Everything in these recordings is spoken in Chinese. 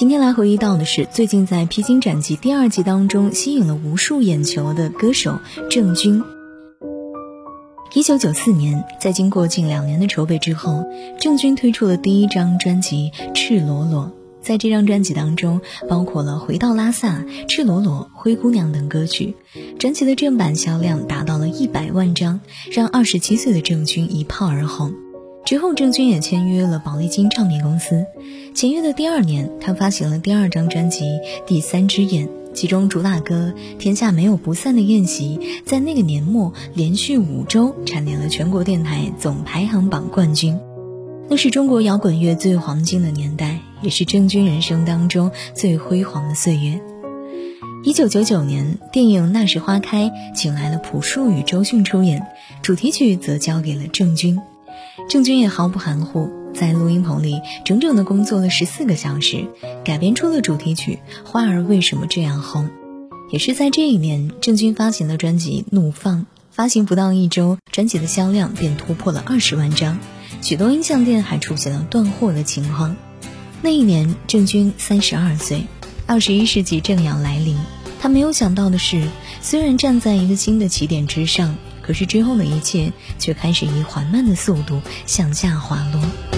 今天来回忆到的是最近在《披荆斩棘》第二季当中吸引了无数眼球的歌手郑钧。一九九四年，在经过近两年的筹备之后，郑钧推出了第一张专辑《赤裸裸》。在这张专辑当中，包括了《回到拉萨》《赤裸裸》《灰姑娘》等歌曲。专辑的正版销量达到了一百万张，让二十七岁的郑钧一炮而红。之后，郑钧也签约了宝丽金唱片公司。签约的第二年，他发行了第二张专辑《第三只眼》，其中主打歌《天下没有不散的宴席》在那个年末连续五周蝉联了全国电台总排行榜冠军。那是中国摇滚乐最黄金的年代，也是郑钧人生当中最辉煌的岁月。一九九九年，电影《那时花开》请来了朴树与周迅出演，主题曲则交给了郑钧。郑钧也毫不含糊，在录音棚里整整的工作了十四个小时，改编出了主题曲《花儿为什么这样红》。也是在这一年，郑钧发行了专辑《怒放》，发行不到一周，专辑的销量便突破了二十万张，许多音像店还出现了断货的情况。那一年，郑钧三十二岁，二十一世纪正要来临。他没有想到的是，虽然站在一个新的起点之上。可是之后的一切却开始以缓慢的速度向下滑落。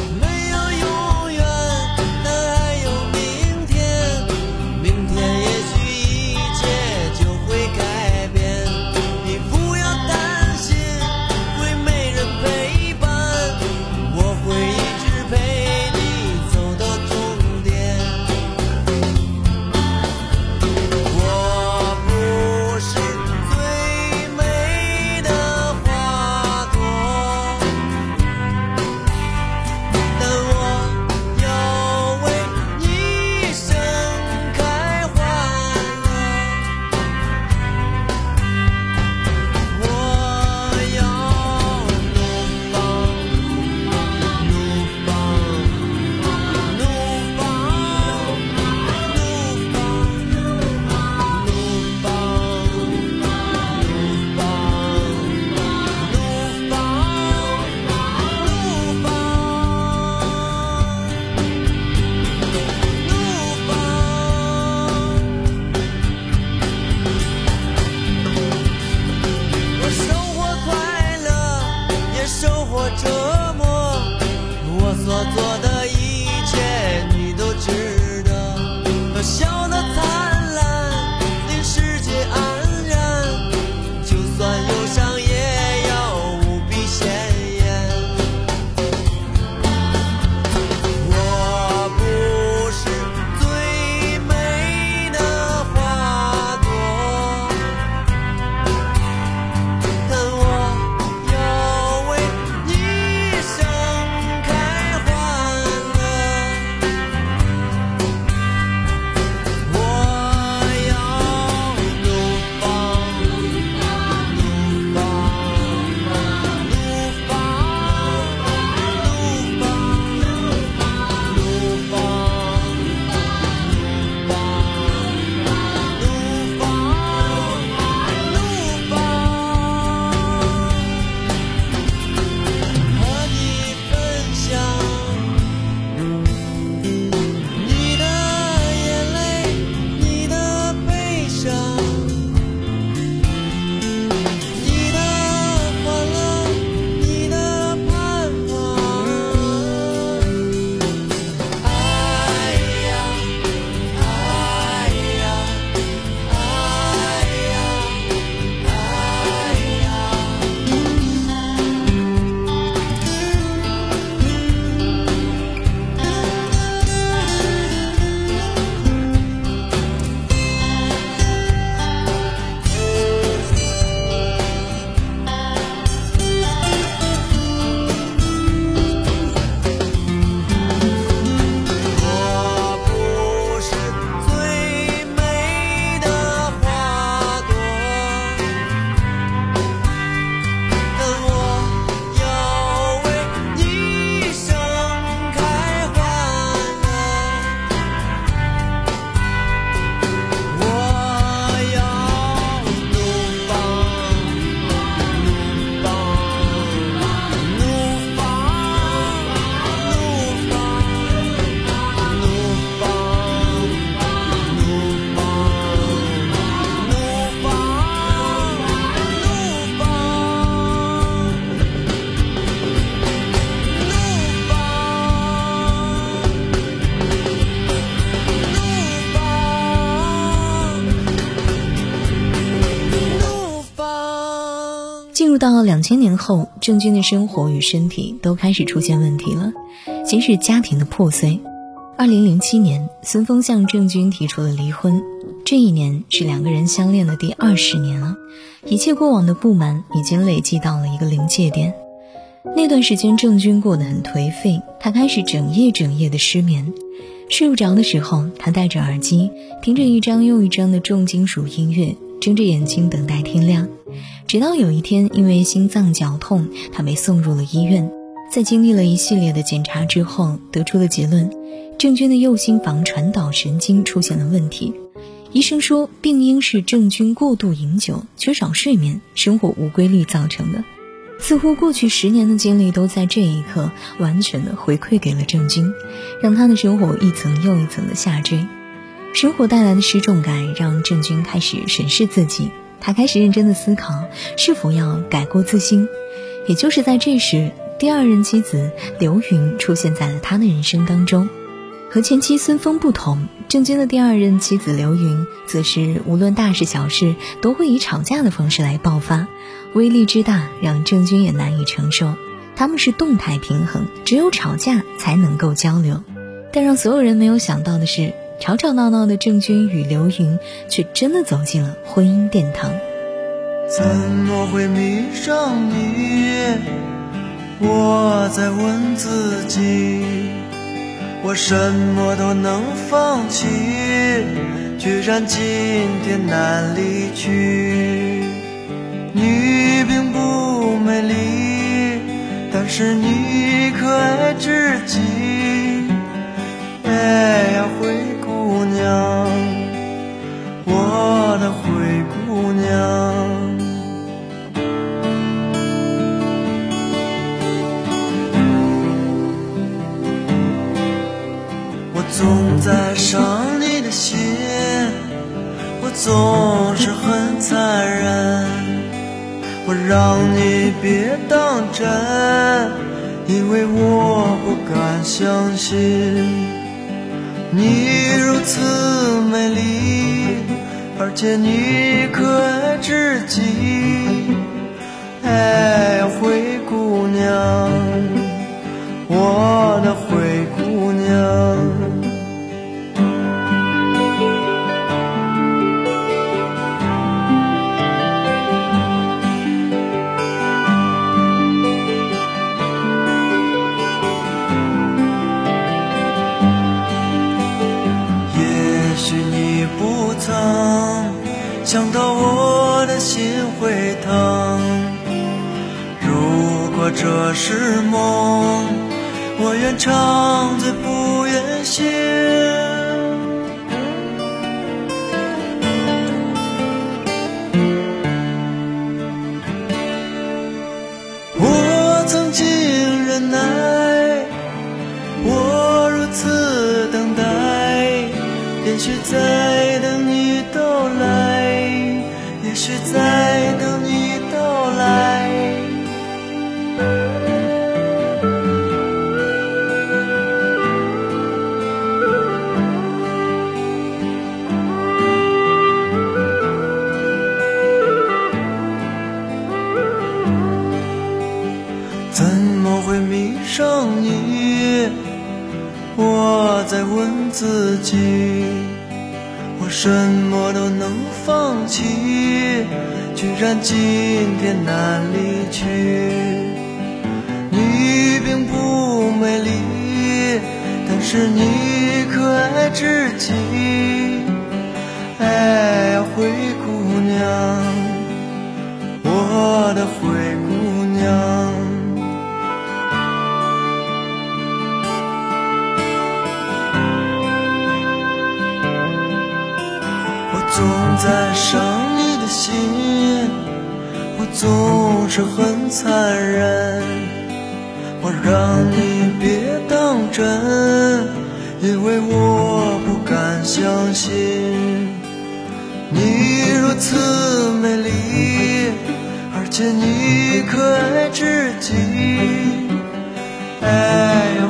入到两千年后，郑钧的生活与身体都开始出现问题了。先是家庭的破碎。二零零七年，孙峰向郑钧提出了离婚。这一年是两个人相恋的第二十年了，一切过往的不满已经累积到了一个临界点。那段时间，郑钧过得很颓废，他开始整夜整夜的失眠。睡不着的时候，他戴着耳机，听着一张又一张的重金属音乐，睁着眼睛等待天亮。直到有一天，因为心脏绞痛，他被送入了医院。在经历了一系列的检查之后，得出了结论：郑钧的右心房传导神经出现了问题。医生说，病因是郑钧过度饮酒、缺少睡眠、生活无规律造成的。似乎过去十年的经历都在这一刻完全的回馈给了郑钧，让他的生活一层又一层的下坠。生活带来的失重感让郑钧开始审视自己。他开始认真的思考是否要改过自新，也就是在这时，第二任妻子刘云出现在了他的人生当中。和前妻孙峰不同，郑钧的第二任妻子刘云则是无论大事小事都会以吵架的方式来爆发，威力之大让郑钧也难以承受。他们是动态平衡，只有吵架才能够交流。但让所有人没有想到的是。吵吵闹闹的郑钧与刘云，却真的走进了婚姻殿堂。怎么会迷上你？我在问自己。我什么都能放弃，居然今天难离去。你并不美丽，但是你总在伤你的心，我总是很残忍，我让你别当真，因为我不敢相信。你如此美丽，而且你可爱至极，哎，灰姑娘，我曾想到我的心会疼。如果这是梦，我愿长醉不愿醒。我曾经忍耐，我如此等待，也许在在等你到来。怎么会迷上你？我在问自己。我什么都能放弃，居然今天难离去。你并不美丽，但是你可爱至极。哎呀，灰姑娘，我的灰姑娘。在伤你的心，我总是很残忍，我让你别当真，因为我不敢相信你如此美丽，而且你可爱至极。哎呀，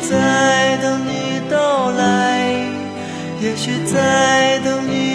在等你到来也许在等你